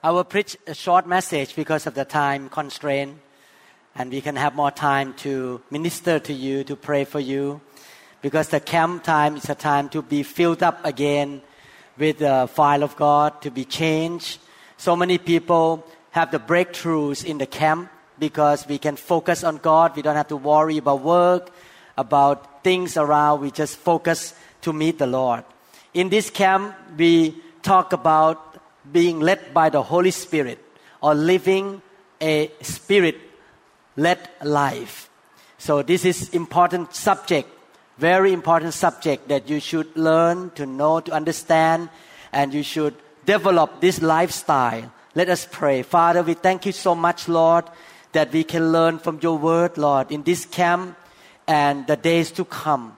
I will preach a short message because of the time constraint, and we can have more time to minister to you, to pray for you, because the camp time is a time to be filled up again with the fire of God, to be changed. So many people have the breakthroughs in the camp because we can focus on God. We don't have to worry about work, about things around. We just focus to meet the Lord. In this camp, we talk about being led by the Holy Spirit or living a spirit led life. So this is important subject, very important subject that you should learn to know, to understand, and you should develop this lifestyle. Let us pray. Father, we thank you so much, Lord, that we can learn from your word, Lord, in this camp and the days to come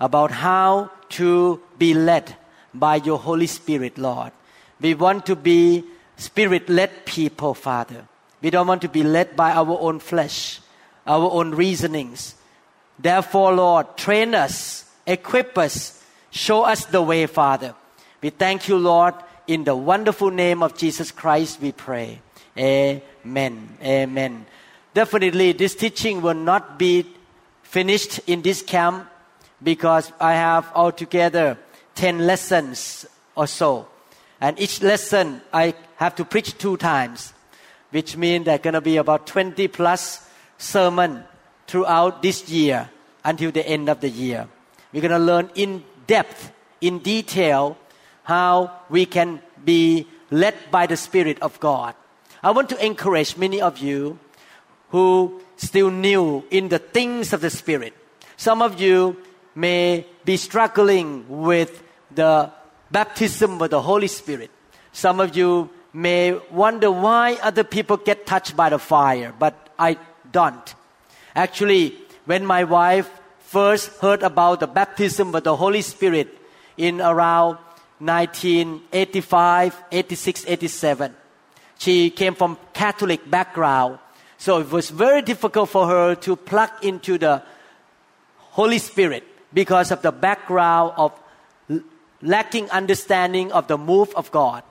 about how to be led by your Holy Spirit, Lord. We want to be spirit led people, Father. We don't want to be led by our own flesh, our own reasonings. Therefore, Lord, train us, equip us, show us the way, Father. We thank you, Lord. In the wonderful name of Jesus Christ, we pray. Amen. Amen. Definitely, this teaching will not be finished in this camp because I have altogether 10 lessons or so. And each lesson I have to preach two times, which means there's going to be about 20 plus sermon throughout this year until the end of the year. We're going to learn in depth, in detail, how we can be led by the Spirit of God. I want to encourage many of you who still new in the things of the Spirit. Some of you may be struggling with the baptism with the Holy Spirit. Some of you may wonder why other people get touched by the fire, but I don't. Actually, when my wife first heard about the baptism with the Holy Spirit in around 1985, 86, 87, she came from Catholic background, so it was very difficult for her to plug into the Holy Spirit because of the background of lacking understanding of the move of God.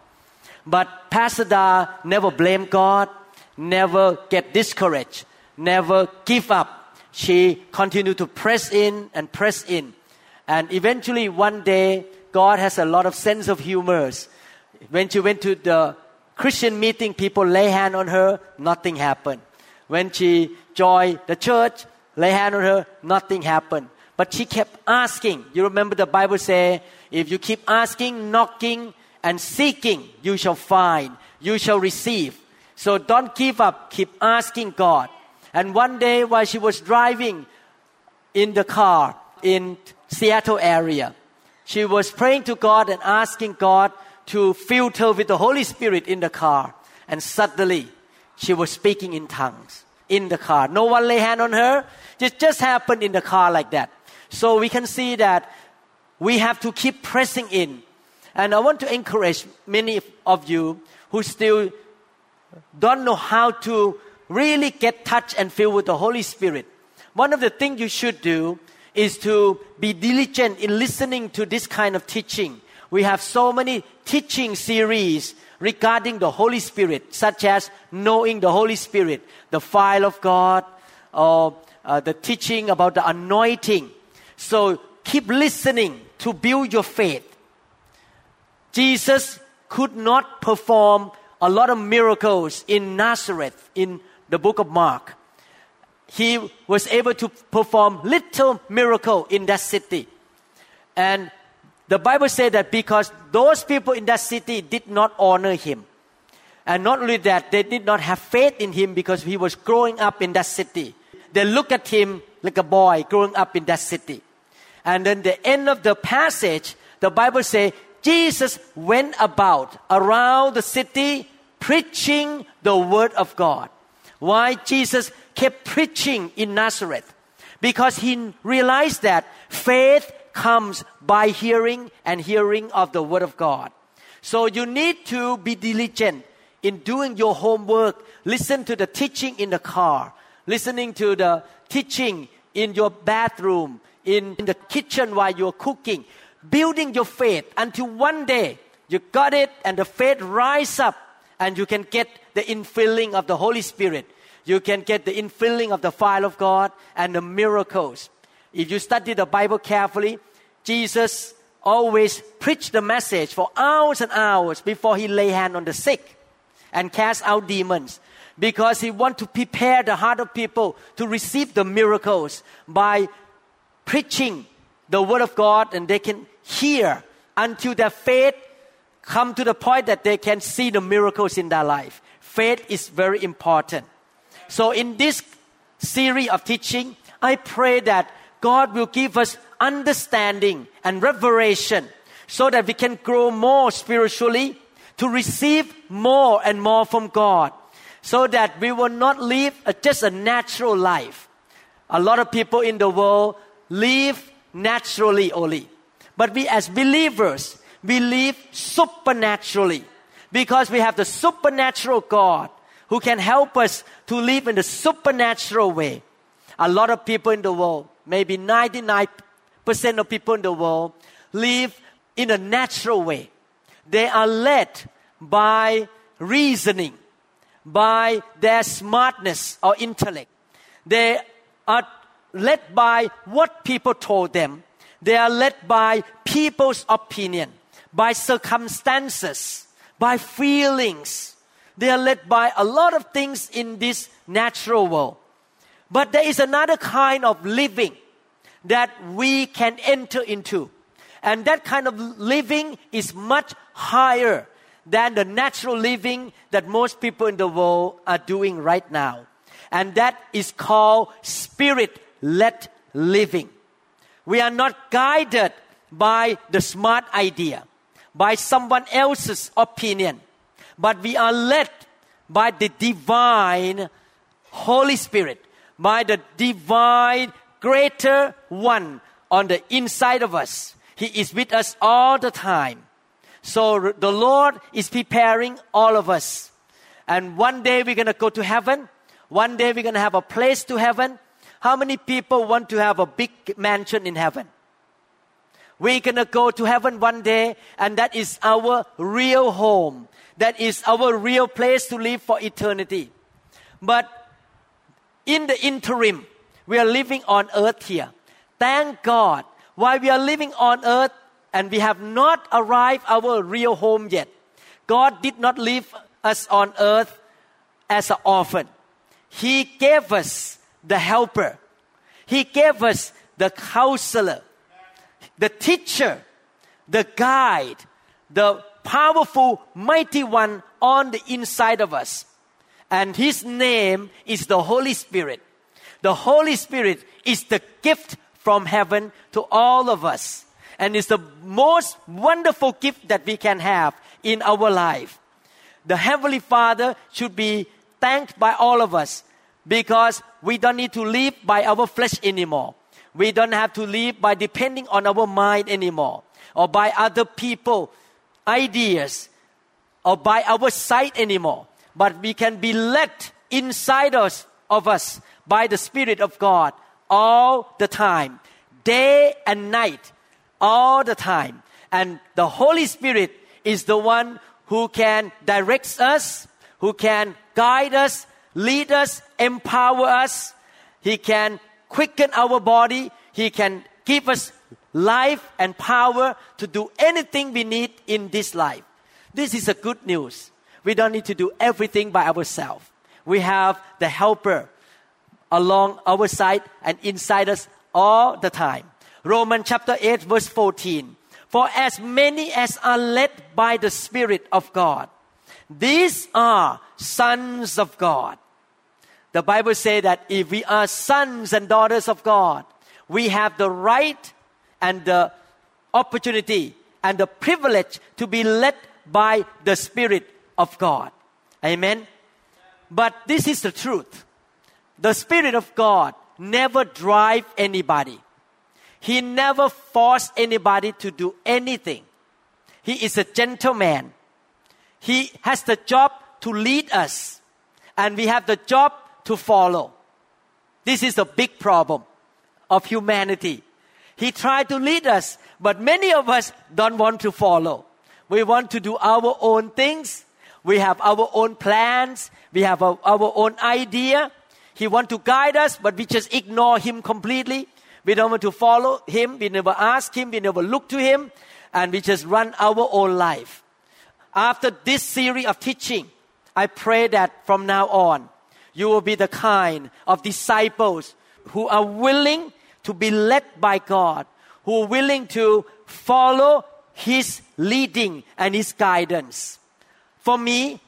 But Pastor Da never blamed God, never get discouraged, never give up. She continued to press in and press in. And eventually one day, God has a lot of sense of humor. When she went to the Christian meeting, people lay hand on her, nothing happened. When she joined the church, lay hand on her, nothing happened. But she kept asking. You remember the Bible say, if you keep asking, knocking, and seeking, you shall find, you shall receive. So don't give up, keep asking God. And one day while she was driving in the car in Seattle area, she was praying to God and asking God to fill her with the Holy Spirit in the car. And suddenly she was speaking in tongues in the car. No one lay hand on her. It just happened in the car like that. So we can see that we have to keep pressing in. And I want to encourage many of you who still don't know how to really get touched and filled with the Holy Spirit. One of the things you should do is to be diligent in listening to this kind of teaching. We have so many teaching series regarding the Holy Spirit, such as knowing the Holy Spirit, the file of God, or uh, the teaching about the anointing. So keep listening to build your faith. Jesus could not perform a lot of miracles in Nazareth in the book of Mark. He was able to perform little miracle in that city. And the Bible said that because those people in that city did not honor him. And not only that, they did not have faith in him because he was growing up in that city. They look at him like a boy growing up in that city. And then the end of the passage, the Bible says Jesus went about around the city preaching the word of God. Why Jesus kept preaching in Nazareth? Because he realized that faith comes by hearing and hearing of the word of God. So you need to be diligent in doing your homework. Listen to the teaching in the car, listening to the teaching in your bathroom, in, the kitchen while you're cooking, building your faith until one day you got it and the faith rise up and you can get the infilling of the Holy Spirit. You can get the infilling of the fire of God and the miracles. If you study the Bible carefully, Jesus always preached the message for hours and hours before he lay hand on the sick and cast out demons because he want to prepare the heart of people to receive the miracles by preaching the word of God and they can hear until their faith come to the point that they can see the miracles in their life. Faith is very important. So in this series of teaching, I pray that God will give us understanding and revelation so that we can grow more spiritually to receive more and more from God so that we will not live a, just a natural life. A lot of people in the world live naturally only. But we as believers, we live supernaturally because we have the supernatural God who can help us to live in the supernatural way. A lot of people in the world, maybe 99% of people in the world, live in a natural way. They are led by reasoning, by their smartness or intellect. They are led by what people told them. They are led by people's opinion, by circumstances, by feelings. They are led by a lot of things in this natural world. But there is another kind of living that we can enter into. And that kind of living is much higher than the natural living that most people in the world are doing right now. And that is called spirit led living. We are not guided by the smart idea, by someone else's opinion, but we are led by the divine Holy Spirit, by the divine greater one on the inside of us. He is with us all the time. So the Lord is preparing all of us. And one day we're going to go to heaven. One day we're going to have a place to heaven. How many people want to have a big mansion in heaven? We're going to go to heaven one day, and that is our real home. That is our real place to live for eternity. But in the interim, we are living on earth here. Thank God. While we are living on earth and we have not arrived our real home yet, God did not leave us on earth as an orphan. He gave us the helper. He gave us the counselor, the teacher, the guide, the powerful, mighty one on the inside of us. And his name is the Holy Spirit. The Holy Spirit is the gift from heaven to all of us. And it's the most wonderful gift that we can have in our life. The Heavenly Father should be thanked by all of us because we don't need to live by our flesh anymore. We don't have to live by depending on our mind anymore. Or by other people ideas. Or by our sight anymore. But we can be led inside us of us by the spirit of god all the time. Day and night. All the time. And the holy spirit is the one who can direct us who can guide us lead us, empower us. He can quicken our body. He can give us life and power to do anything we need in this life. This is a good news. We don't need to do everything by ourselves. We have the helper along our side and inside us all the time. Romans chapter 8 verse 14. For as many as are led by the Spirit of God, these are sons of God. The Bible says that if we are sons and daughters of God, we have the right and the opportunity and the privilege to be led by the Spirit of God. Amen. But this is the truth. The Spirit of God never drive anybody. He never force anybody to do anything. He is a gentleman. He has the job to lead us, and we have the job to follow. This is a big problem of humanity. He tried to lead us, but many of us don't want to follow. We want to do our own things. We have our own plans. We have our, our own idea. He want to guide us, but we just ignore him completely. We don't want to follow him. We never ask him. We never look to him. And we just run our own life. After this series of teaching, I pray that from now on, you will be the kind of disciples who are willing to be led by God, who are willing to follow His leading and His guidance. For me,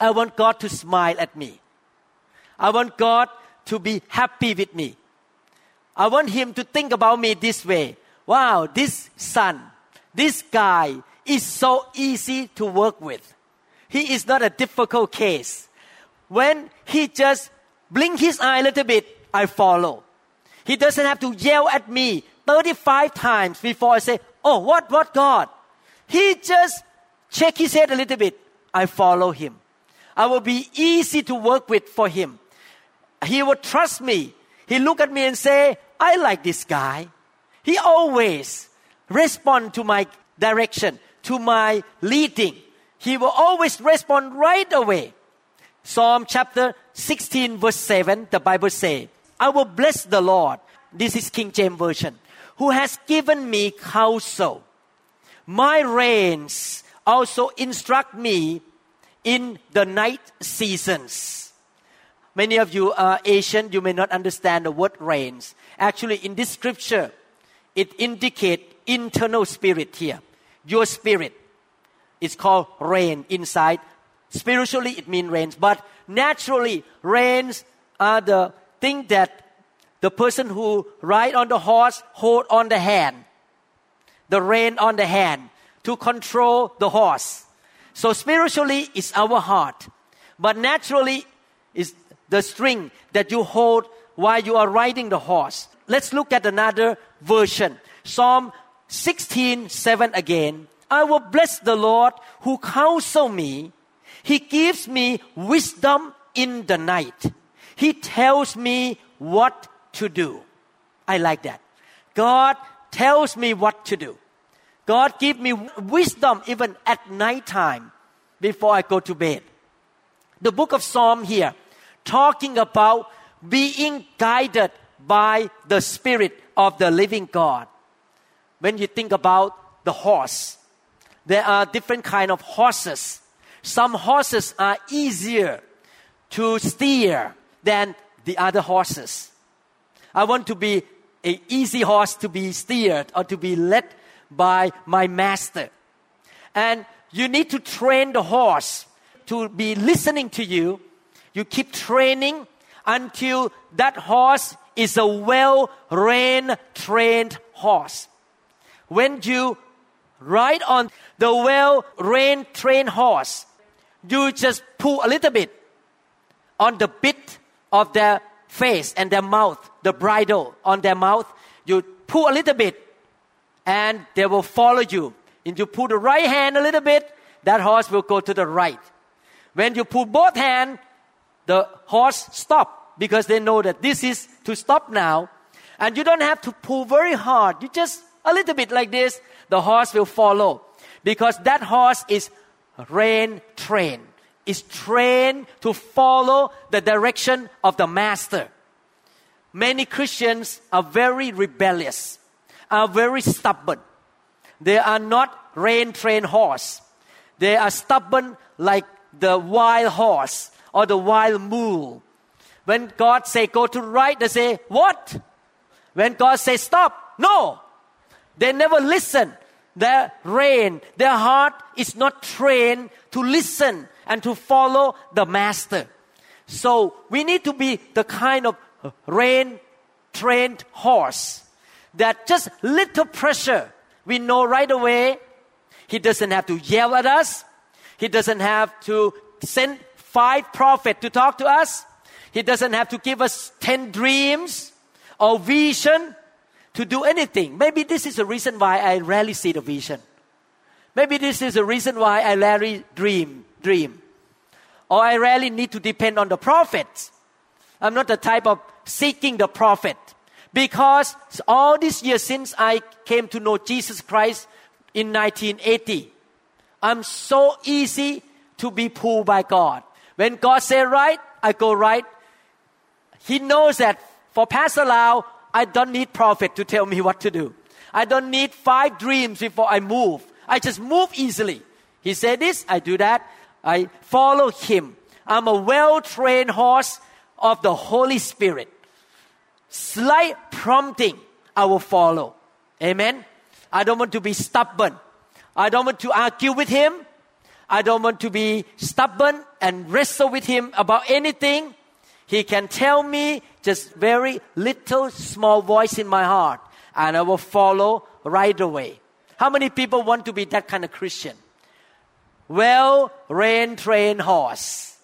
I want God to smile at me. I want God to be happy with me. I want Him to think about me this way. Wow, this son, this guy is so easy to work with. He is not a difficult case. When he just blink his eye a little bit, I follow. He doesn't have to yell at me 35 times before I say, Oh, what, what, God? He just shake his head a little bit. I follow him. I will be easy to work with for him. He will trust me. He look at me and say, I like this guy. He always respond to my direction, to my leading. He will always respond right away. Psalm chapter 16 verse 7, the Bible say, I will bless the Lord. This is King James Version. Who has given me counsel. My reins also instruct me in the night seasons. Many of you are Asian, you may not understand the word reins. Actually, in this scripture, it indicates internal spirit here. Your spirit is called rein inside Spiritually, it means reins, but naturally, reins are the thing that the person who ride on the horse hold on the hand, the rein on the hand to control the horse. So spiritually, it's our heart, but naturally, is the string that you hold while you are riding the horse. Let's look at another version. Psalm 16, 7 again. I will bless the Lord who counsel me. He gives me wisdom in the night. He tells me what to do. I like that. God tells me what to do. God give me wisdom even at night time before I go to bed. The book of Psalm here talking about being guided by the spirit of the living God. When you think about the horse, there are different kind of horses some horses are easier to steer than the other horses. I want to be an easy horse to be steered or to be led by my master. And you need to train the horse to be listening to you. You keep training until that horse is a well reined, trained horse. When you ride on the well reined, trained horse, you just pull a little bit on the bit of their face and their mouth, the bridle on their mouth. You pull a little bit and they will follow you. If you pull the right hand a little bit, that horse will go to the right. When you pull both hands, the horse stop because they know that this is to stop now. And you don't have to pull very hard. You just a little bit like this, the horse will follow because that horse is rein train is trained to follow the direction of the master. Many Christians are very rebellious, are very stubborn. They are not rein trained horse. They are stubborn like the wild horse or the wild mule. When God say go to right, they say what? When God say stop, no. They never listen their rein, their heart is not trained to listen and to follow the master. So we need to be the kind of rein trained horse that just little pressure, we know right away he doesn't have to yell at us. He doesn't have to send five prophets to talk to us. He doesn't have to give us 10 dreams or vision to do anything. Maybe this is the reason why I rarely see the vision. Maybe this is the reason why I rarely dream, dream. Or I rarely need to depend on the prophets. I'm not the type of seeking the prophet. Because all these years since I came to know Jesus Christ in 1980, I'm so easy to be pulled by God. When God say right, I go right. He knows that for Pastor Lau, I don't need prophet to tell me what to do. I don't need five dreams before I move. I just move easily. He said this, I do that. I follow him. I'm a well trained horse of the Holy Spirit. Slight prompting, I will follow. Amen. I don't want to be stubborn. I don't want to argue with him. I don't want to be stubborn and wrestle with him about anything. He can tell me just very little small voice in my heart and I will follow right away. How many people want to be that kind of Christian? Well, rein train horse.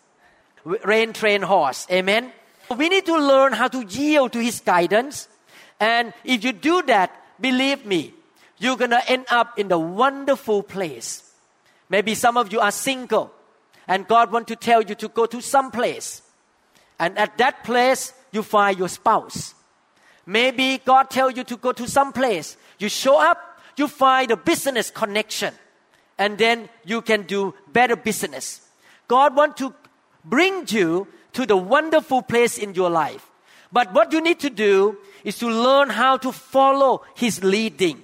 Rein train horse. Amen. We need to learn how to yield to his guidance. And if you do that, believe me, you're going to end up in the wonderful place. Maybe some of you are single and God want to tell you to go to some place. And at that place, you find your spouse. Maybe God tell you to go to some place. You show up, you find a business connection. And then you can do better business. God want to bring you to the wonderful place in your life. But what you need to do is to learn how to follow His leading.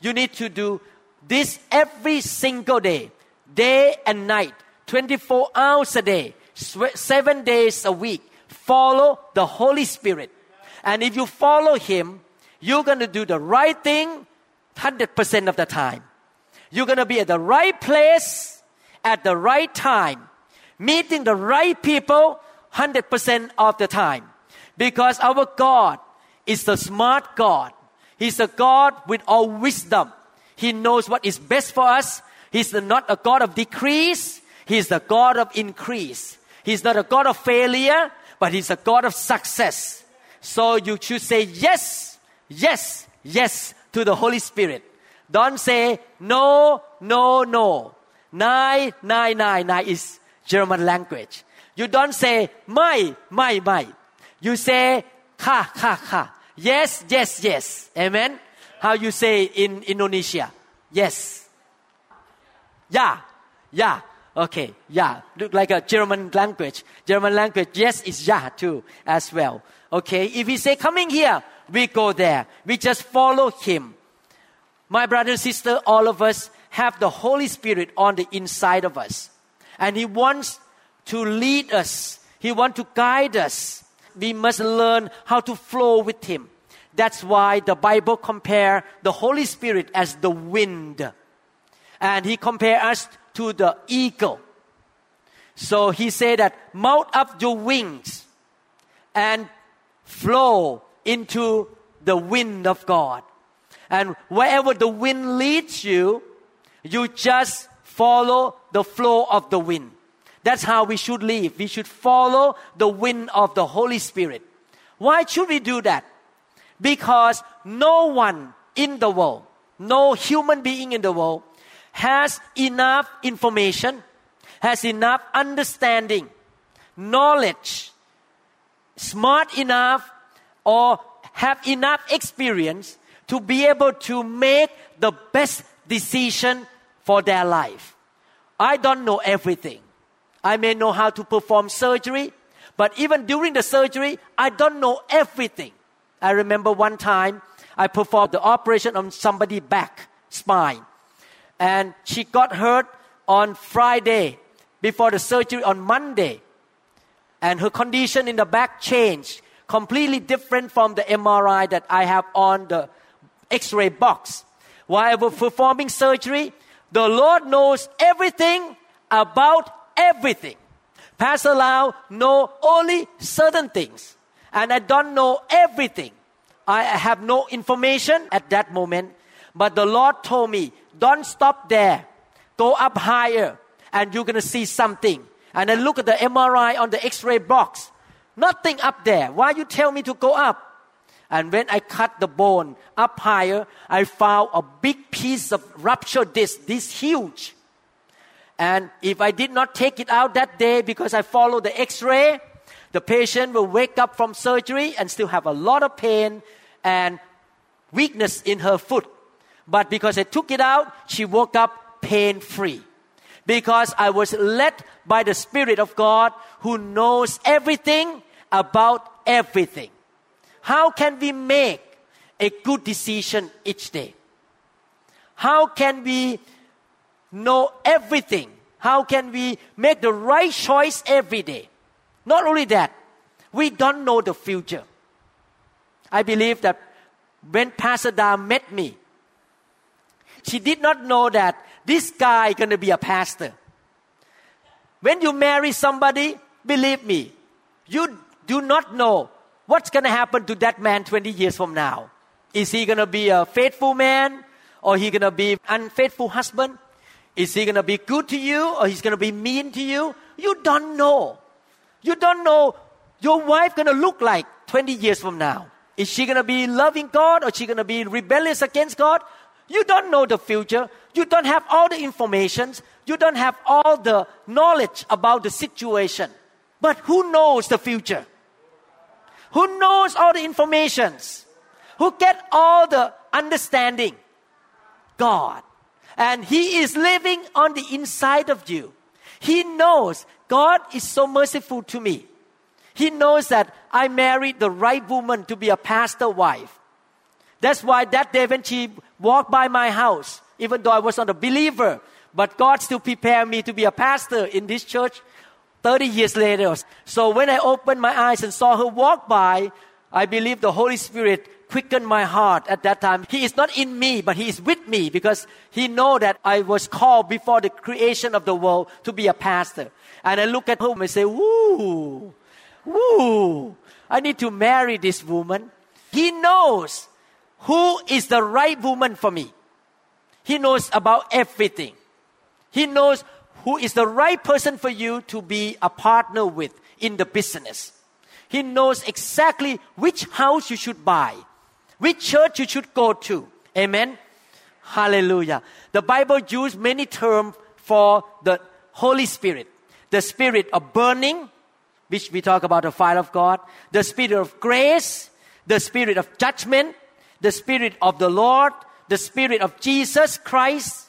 You need to do this every single day, day and night, 24 hours a day, seven days a week. Follow the Holy Spirit. And if you follow Him, you're going to do the right thing 100% of the time. You're going to be at the right place at the right time, meeting the right people 100% of the time. Because our God is the smart God. He's a God with all wisdom. He knows what is best for us. He's not a God of decrease. He's the God of increase. He's not a God of failure, but He's a God of success. So you should say yes, yes, yes to the Holy Spirit. Don't say no, no, no. Nine, nine, nine, nine is German language. You don't say my, my, my. You say ha, ha, ha. Yes, yes, yes. Amen. How you say in Indonesia? Yes. Yeah, yeah. Okay, yeah. Look like a German language. German language, yes, is yeah too as well. Okay, if he say coming here, we go there. We just follow him. My brother and sister, all of us have the Holy Spirit on the inside of us. And he wants to lead us. He wants to guide us. We must learn how to flow with him. That's why the Bible compare the Holy Spirit as the wind. And he compare us to the eagle. So he said that mount up your wings and flow into the wind of God. And wherever the wind leads you, you just follow the flow of the wind. That's how we should live. We should follow the wind of the Holy Spirit. Why should we do that? Because no one in the world, no human being in the world has enough information, has enough understanding, knowledge, smart enough, or have enough experience to be able to make the best decision for their life. I don't know everything. I may know how to perform surgery, but even during the surgery, I don't know everything. I remember one time I performed the operation on somebody's back, spine, and she got hurt on Friday before the surgery on Monday. And her condition in the back changed, completely different from the MRI that I have on the x ray box. While I was performing surgery, the Lord knows everything about everything. Pastor Lau know only certain things, and I don't know everything. I have no information at that moment, but the Lord told me, don't stop there. Go up higher, and you're gonna see something. And I look at the MRI on the X-ray box. Nothing up there. Why you tell me to go up? And when I cut the bone up higher, I found a big piece of ruptured disc, this huge. And if I did not take it out that day because I followed the x-ray, the patient will wake up from surgery and still have a lot of pain and weakness in her foot. But because I took it out, she woke up pain free. Because I was led by the Spirit of God who knows everything about everything. How can we make a good decision each day? How can we know everything? How can we make the right choice every day? Not only that, we don't know the future. I believe that when Pastor Da met me, she did not know that this guy to be a pastor. When you marry somebody, believe me, you do not know what's to happen to that man 20 years from now. Is he to be a faithful man or he to be an unfaithful husband? Is he to be good to you or he's to be mean to you? You don't know. You don't know your wife to look like 20 years from now. Is she to be loving God or she to be rebellious against God? You don't know the future. You don't have all the information. You don't have all the knowledge about the situation. But who knows the future? Who knows all the informations? Who get all the understanding? God. And He is living on the inside of you. He knows God is so merciful to me. He knows that I married the right woman to be a pastor wife. That's why that day when she walked by my house, even though I was not a believer, but God still prepared me to be a pastor in this church 30 years later. So when I opened my eyes and saw her walk by, I believe the Holy Spirit quickened my heart at that time. He is not in me, but He is with me because He know that I was called before the creation of the world to be a pastor. And I look at her and say, woo, woo, I need to marry this woman. He knows who is the right woman for me. He knows about everything. He knows who is the right person for you to be a partner with in the business. He knows exactly which house you should buy, which church you should go to. Amen. Hallelujah. The Bible uses many terms for the Holy Spirit. The spirit of burning, which we talk about the fire of God, the spirit of grace, the spirit of judgment, the spirit of the Lord, the spirit of Jesus Christ,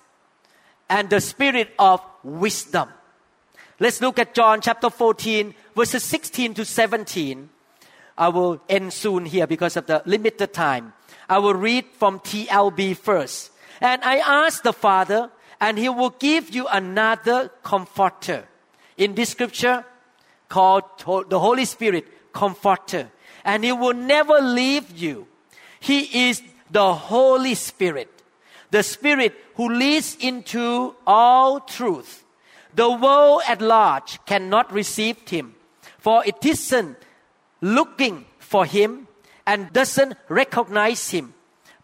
and the spirit of wisdom. Let's look at John chapter 14, verses 16 to 17. I will end soon here because of the limited time. I will read from TLB first. And I asked the Father, and He will give you another comforter. In this scripture, called the Holy Spirit, comforter. And He will never leave you. He is the Holy Spirit the Spirit who leads into all truth. The world at large cannot receive him, for it isn't looking for him and doesn't recognize him.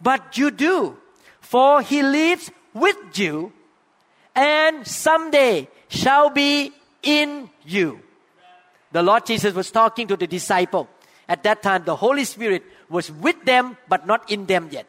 But you do, for he lives with you and someday shall be in you. The Lord Jesus was talking to the disciple. At that time, the Holy Spirit was with them, but not in them yet.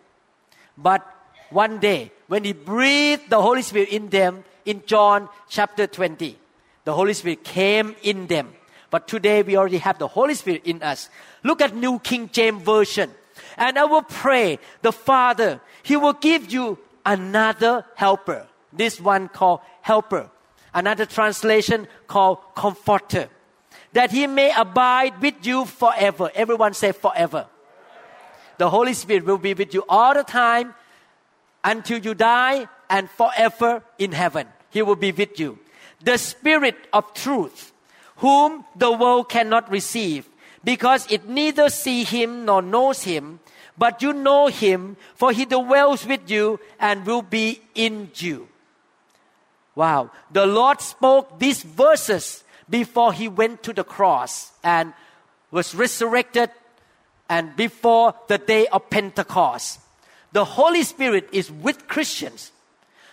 But one day when he breathed the Holy Spirit in them in John chapter 20. The Holy Spirit came in them. But today we already have the Holy Spirit in us. Look at New King James Version. And I will pray the Father, He will give you another helper. This one called helper. Another translation called comforter. That He may abide with you forever. Everyone say forever. The Holy Spirit will be with you all the time until you die and forever in heaven. He will be with you. The Spirit of truth, whom the world cannot receive, because it neither see him nor knows him, but you know him, for he dwells with you and will be in you. Wow. The Lord spoke these verses before he went to the cross and was resurrected and before the day of Pentecost. The Holy Spirit is with Christians.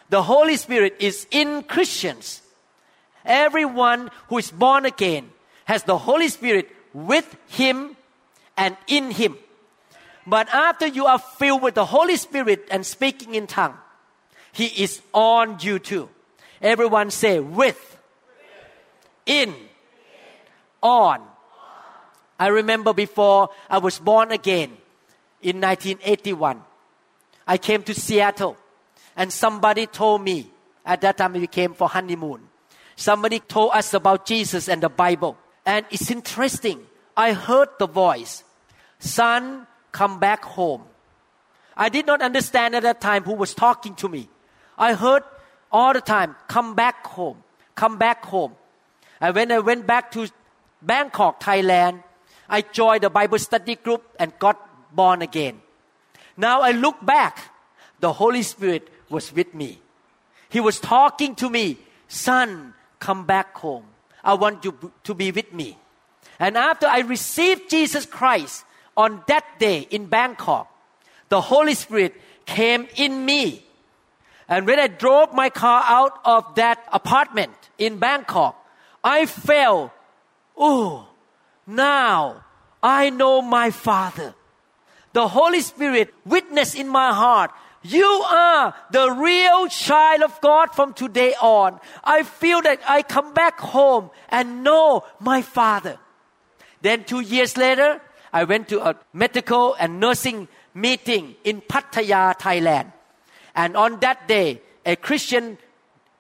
The Holy Spirit is in Christians. Everyone who is born again has the Holy Spirit with him and in him. But after you are filled with the Holy Spirit and speaking in tongue, He is on you too. Everyone say with, in, on. I remember before I was born again in 1981. I came to Seattle and somebody told me at that time we came for honeymoon. Somebody told us about Jesus and the Bible. And it's interesting. I heard the voice, son, come back home. I did not understand at that time who was talking to me. I heard all the time, come back home, come back home. And when I went back to Bangkok, Thailand, I joined the Bible study group and got born again. Now I look back, the Holy Spirit was with me. He was talking to me, son, come back home. I want you to be with me. And after I received Jesus Christ on that day in Bangkok, the Holy Spirit came in me. And when I drove my car out of that apartment in Bangkok, I felt, oh, now I know my Father. The Holy Spirit witness in my heart, you are the real child of God from today on. I feel that I come back home and know my Father. Then two years later, I went to a medical and nursing meeting in Pattaya, Thailand. And on that day, a Christian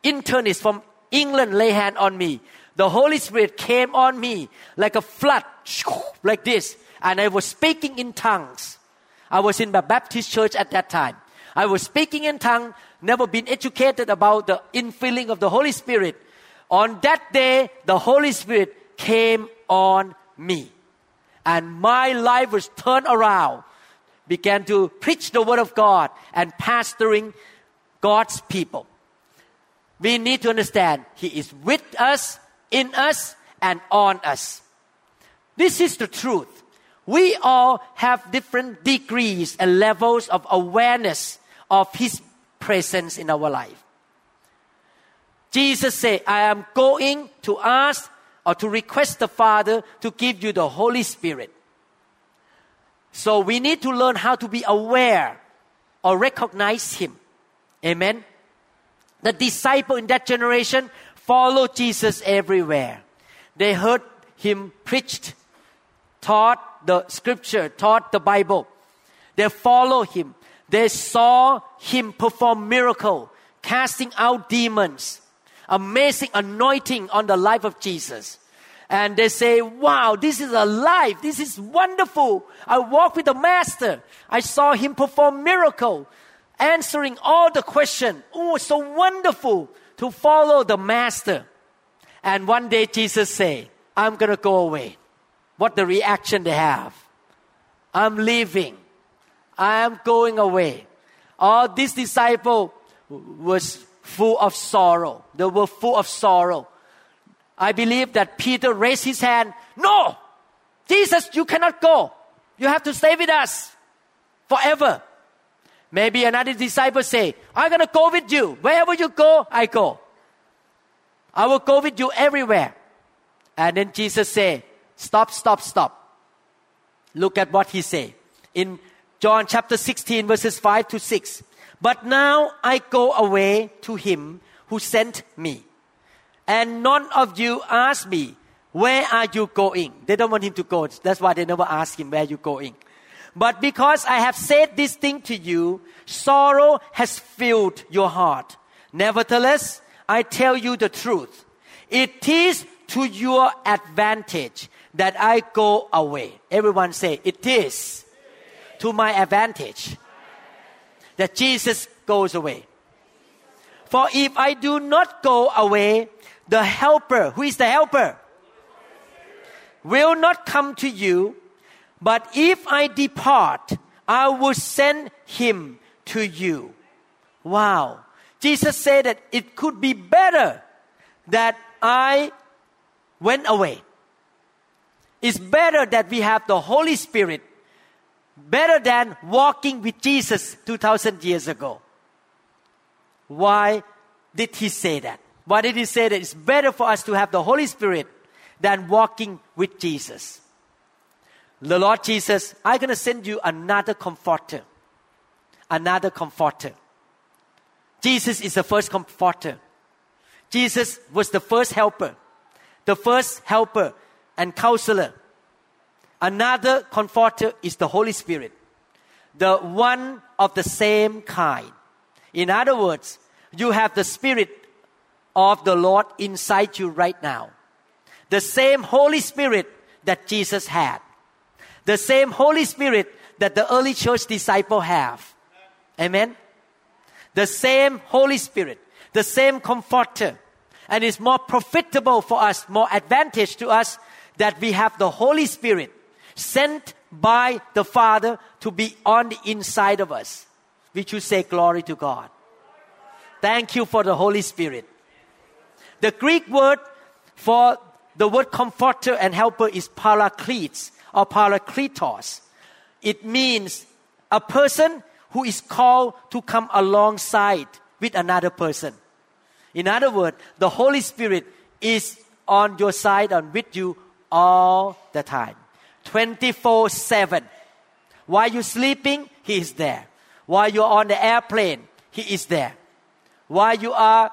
internist from England lay hand on me. The Holy Spirit came on me like a flood, like this. And I was speaking in tongues. I was in the Baptist church at that time. I was speaking in tongues, never been educated about the infilling of the Holy Spirit. On that day, the Holy Spirit came on me. And my life was turned around, began to preach the word of God and pastoring God's people. We need to understand He is with us, in us, and on us. This is the truth. We all have different degrees and levels of awareness of His presence in our life. Jesus said, I am going to ask or to request the Father to give you the Holy Spirit. So we need to learn how to be aware or recognize Him. Amen. The disciple in that generation followed Jesus everywhere. They heard Him preached, taught the scripture, taught the Bible. They followed Him. They saw Him perform miracle, casting out demons amazing anointing on the life of Jesus. And they say, wow, this is a life. This is wonderful. I walk with the master. I saw him perform miracle, answering all the question. Oh, so wonderful to follow the master. And one day Jesus say, I'm going to go away. What the reaction they have? I'm leaving. I am going away. All this disciple was full of sorrow. They were full of sorrow. I believe that Peter raised his hand. No! Jesus, you cannot go. You have to stay with us forever. Maybe another disciple say, I'm gonna go with you. Wherever you go, I go. I will go with you everywhere. And then Jesus say, stop, stop, stop. Look at what he say in John chapter 16 verses 5 to 6. But now I go away to him who sent me. And none of you ask me, where are you going? They don't want him to go. That's why they never ask him, where are you going? But because I have said this thing to you, sorrow has filled your heart. Nevertheless, I tell you the truth. It is to your advantage that I go away. Everyone say, it is to my advantage that Jesus goes away. For if I do not go away, the helper, who is the helper, will not come to you. But if I depart, I will send him to you. Wow. Jesus said that it could be better that I went away. It's better that we have the Holy Spirit better than walking with Jesus 2000 years ago. Why did he say that? Why did he say that it's better for us to have the Holy Spirit than walking with Jesus? The Lord Jesus, I'm going to send you another comforter. Another comforter. Jesus is the first comforter. Jesus was the first helper, the first helper and counselor. Another comforter is the Holy Spirit, the one of the same kind. In other words, you have the Spirit of the Lord inside you right now. The same Holy Spirit that Jesus had. The same Holy Spirit that the early church disciple have. Amen. The same Holy Spirit, the same comforter. And it's more profitable for us, more advantage to us that we have the Holy Spirit sent by the Father to be on the inside of us. We should say glory to God. Thank you for the Holy Spirit. The Greek word for the word comforter and helper is parakletos or parakletos. It means a person who is called to come alongside with another person. In other words, the Holy Spirit is on your side and with you all the time. 24 7. While you're sleeping, He is there. While you're on the airplane, He is there. While you are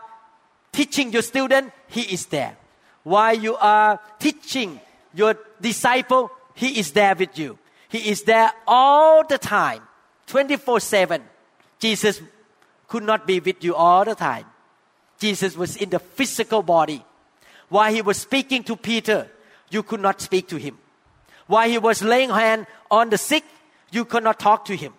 teaching your student, He is there. While you are teaching your disciple, He is there with you. He is there all the time, 24 7. Jesus could not be with you all the time. Jesus was in the physical body. While he was speaking to Peter, you could not speak to him. While he was laying hand on the sick, you could not talk to him.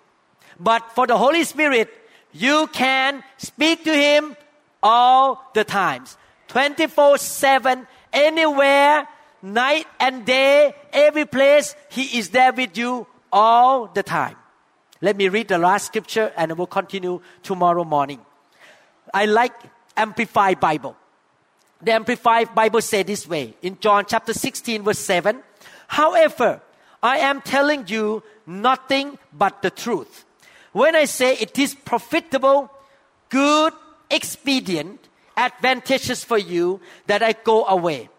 But for the Holy Spirit, you can speak to him all the times. 24 7, anywhere, night and day, every place, he is there with you all the time. Let me read the last scripture and we'll continue tomorrow morning. I like Amplified Bible. The Amplified Bible said this way in John chapter 16, verse 7. However, I am telling you nothing but the truth. When I say it is profitable, good, expedient, advantageous for you that I go away.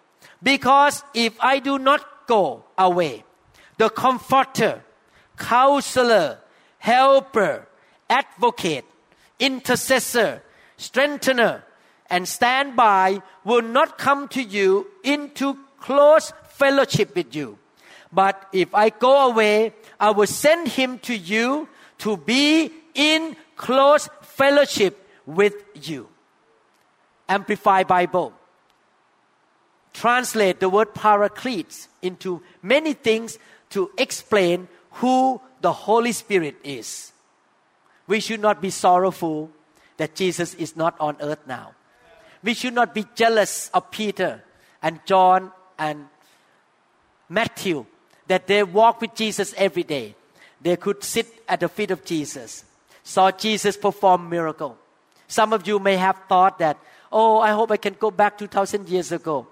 Because if I do not go away, the comforter, counselor, helper, advocate, intercessor, strengthener, and stand by will not come to you into close fellowship with you. But if I go away, I will send him to you to be in close fellowship with you. Amplified Bible. Translate the word parakletos into many things to explain who the Holy Spirit is. We should not be sorrowful that Jesus is not on earth now we should not be jealous of Peter and John and Matthew that they walk with Jesus every day. They could sit at the feet of Jesus, saw Jesus perform miracle. Some of you may have thought that, oh, I hope I can go back 2,000 years ago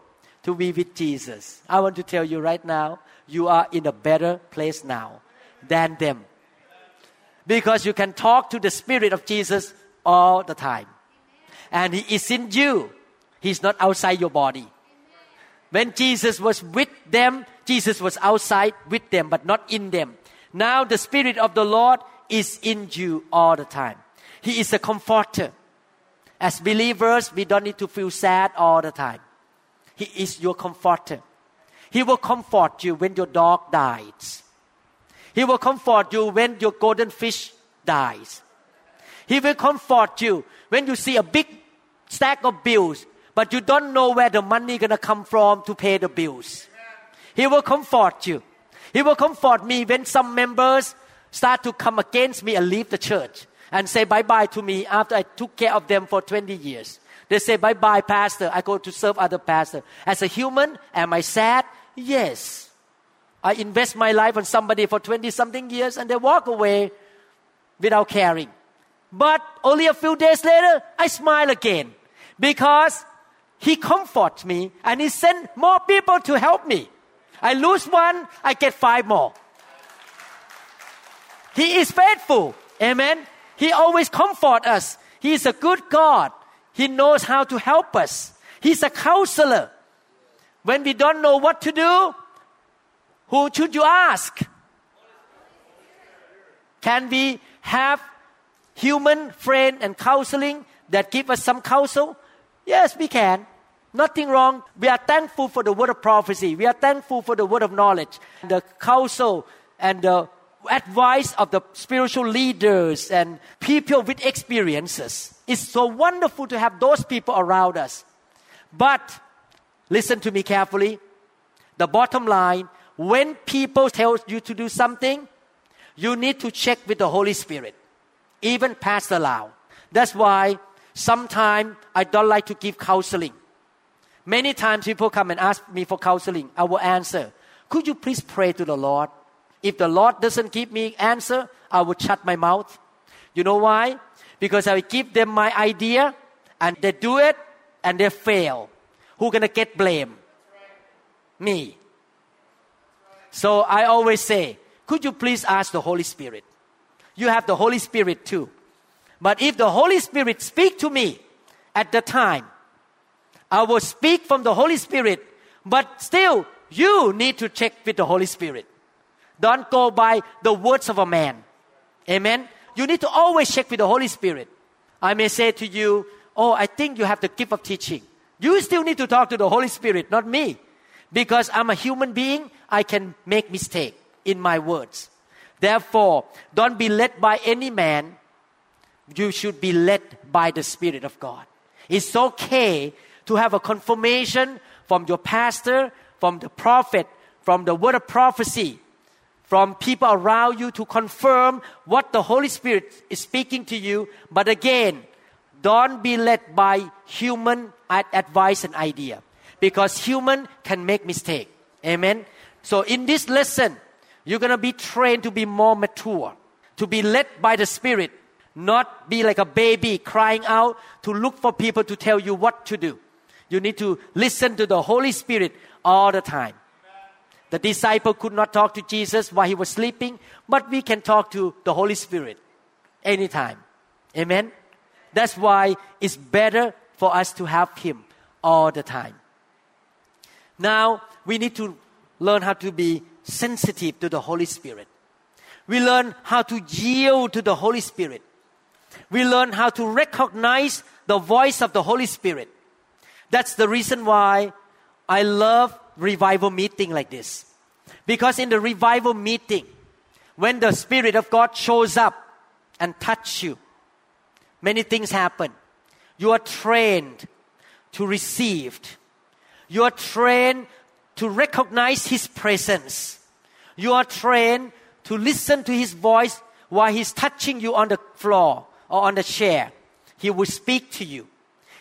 to be with Jesus. I want to tell you right now, you are in a better place now than them. Because you can talk to the Spirit of Jesus all the time and He is in you. He's not outside your body. When Jesus was with them, Jesus was outside with them, but not in them. Now the Spirit of the Lord is in you all the time. He is a comforter. As believers, we don't need to feel sad all the time. He is your comforter. He will comfort you when your dog dies. He will comfort you when your golden fish dies. He will comfort you when you see a big stack of bills, but you don't know where the money gonna come from to pay the bills. He will comfort you. He will comfort me when some members start to come against me and leave the church and say bye bye to me after I took care of them for 20 years. They say bye bye, pastor. I go to serve other pastor. As a human, am I sad? Yes. I invest my life on somebody for 20 something years and they walk away without caring. But only a few days later, I smile again because He comforts me and He sent more people to help me. I lose one, I get five more. He is faithful. Amen. He always comforts us. He is a good God. He knows how to help us. He's a counselor. When we don't know what to do, who should you ask? Can we have human friend and counseling that give us some counsel? Yes, we can. Nothing wrong. We are thankful for the word of prophecy. We are thankful for the word of knowledge, the counsel and the advice of the spiritual leaders and people with experiences. It's so wonderful to have those people around us. But listen to me carefully. The bottom line when people tell you to do something, you need to check with the Holy Spirit, even Pastor Lau. That's why sometimes I don't like to give counseling. Many times people come and ask me for counseling. I will answer, Could you please pray to the Lord? If the Lord doesn't give me answer, I will shut my mouth. You know why? Because I give them my idea and they do it and they fail. Who gonna get blame? Me. So I always say, could you please ask the Holy Spirit? You have the Holy Spirit too. But if the Holy Spirit speak to me at the time, I will speak from the Holy Spirit, but still you need to check with the Holy Spirit. Don't go by the words of a man. Amen. You need to always check with the Holy Spirit. I may say to you, Oh, I think you have the gift of teaching. You still need to talk to the Holy Spirit, not me. Because I'm a human being, I can make mistake in my words. Therefore, don't be led by any man. You should be led by the Spirit of God. It's okay to have a confirmation from your pastor, from the prophet, from the word of prophecy from people around you to confirm what the Holy Spirit is speaking to you. But again, don't be led by human advice and idea because human can make mistake. Amen. So in this lesson, you're going to be trained to be more mature, to be led by the Spirit, not be like a baby crying out to look for people to tell you what to do. You need to listen to the Holy Spirit all the time. The disciple could not talk to Jesus while he was sleeping, but we can talk to the Holy Spirit anytime. Amen. That's why it's better for us to have him all the time. Now we need to learn how to be sensitive to the Holy Spirit. We learn how to yield to the Holy Spirit. We learn how to recognize the voice of the Holy Spirit. That's the reason why I love revival meeting like this. Because in the revival meeting, when the Spirit of God shows up and touch you, many things happen. You are trained to receive. You are trained to recognize His presence. You are trained to listen to His voice while He's touching you on the floor or on the chair. He will speak to you.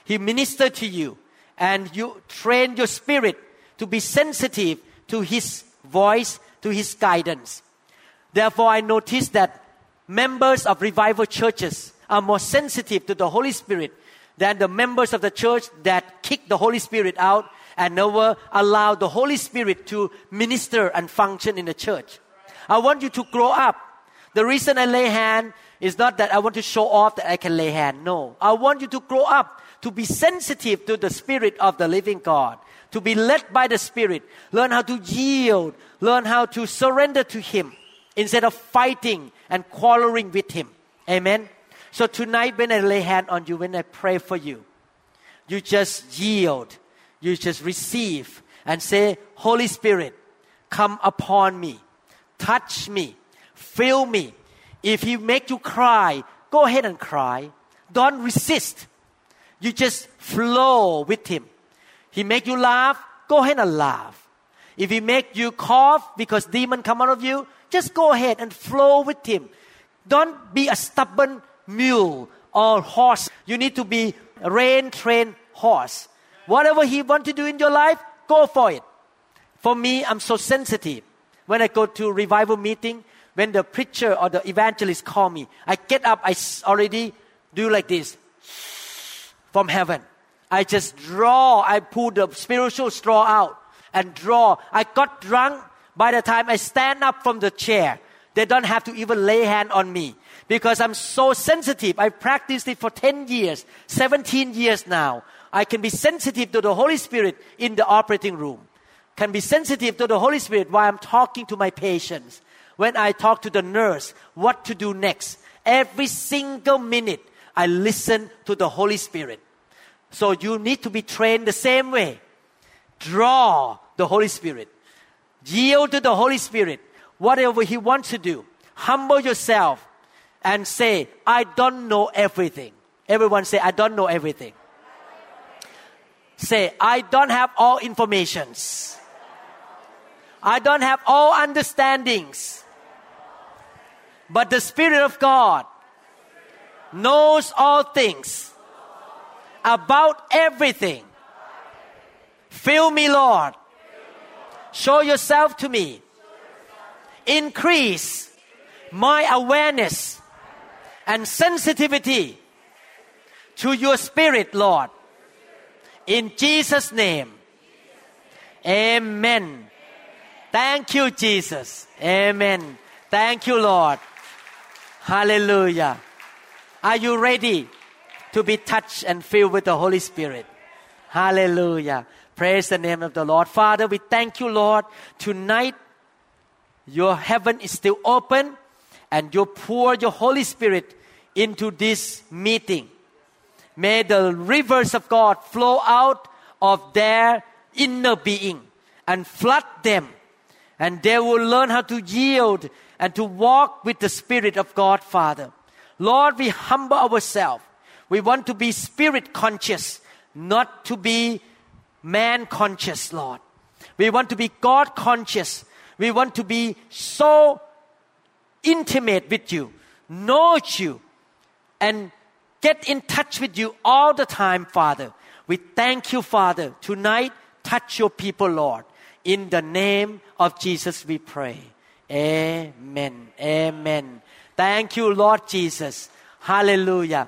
He minister to you. And you train your spirit to be sensitive to His voice, to His guidance. Therefore, I notice that members of revival churches are more sensitive to the Holy Spirit than the members of the church that kick the Holy Spirit out and never allow the Holy Spirit to minister and function in the church. I want you to grow up. The reason I lay hand is not that I want to show off that I can lay hand. No. I want you to grow up to be sensitive to the Spirit of the living God to be led by the Spirit, learn how to yield, learn how to surrender to Him instead of fighting and quarreling with Him. Amen. So tonight, when I lay hand on you, when I pray for you, you just yield, you just receive and say, Holy Spirit, come upon me, touch me, fill me. If He make you cry, go ahead and cry. Don't resist. You just flow with Him. He make you laugh, go ahead and laugh. If he make you cough because demon come out of you, just go ahead and flow with him. Don't be a stubborn mule or horse. You need to be a rein trained horse. Whatever he want to do in your life, go for it. For me, I'm so sensitive. When I go to revival meeting, when the preacher or the evangelist call me, I get up, I already do like this from heaven. I just draw. I pull the spiritual straw out and draw. I got drunk by the time I stand up from the chair. They don't have to even lay hand on me because I'm so sensitive. I practiced it for 10 years, 17 years now. I can be sensitive to the Holy Spirit in the operating room, can be sensitive to the Holy Spirit while I'm talking to my patients, when I talk to the nurse, what to do next. Every single minute, I listen to the Holy Spirit. So you need to be trained the same way. Draw the Holy Spirit. Yield to the Holy Spirit. Whatever He wants to do. Humble yourself and say, I don't know everything. Everyone say, I don't know everything. Say, I don't have all informations. I don't have all understandings. But the Spirit of God knows all things about everything. Fill me, Lord. Show yourself to me. Increase my awareness and sensitivity to your spirit, Lord. In Jesus' name. Amen. Thank you, Jesus. Amen. Thank you, Lord. Hallelujah. Are you ready to be touched and filled with the Holy Spirit? Hallelujah. Praise the name of the Lord. Father, we thank you, Lord. Tonight, your heaven is still open and you pour your Holy Spirit into this meeting. May the rivers of God flow out of their inner being and flood them. And they will learn how to yield and to walk with the Spirit of God, Father. Lord, we humble ourselves. We want to be spirit conscious, not to be man conscious, Lord. We want to be God conscious. We want to be so intimate with you, know you, and get in touch with you all the time, Father. We thank you, Father. Tonight, touch your people, Lord. In the name of Jesus, we pray. Amen. Amen. Thank you, Lord Jesus. Hallelujah.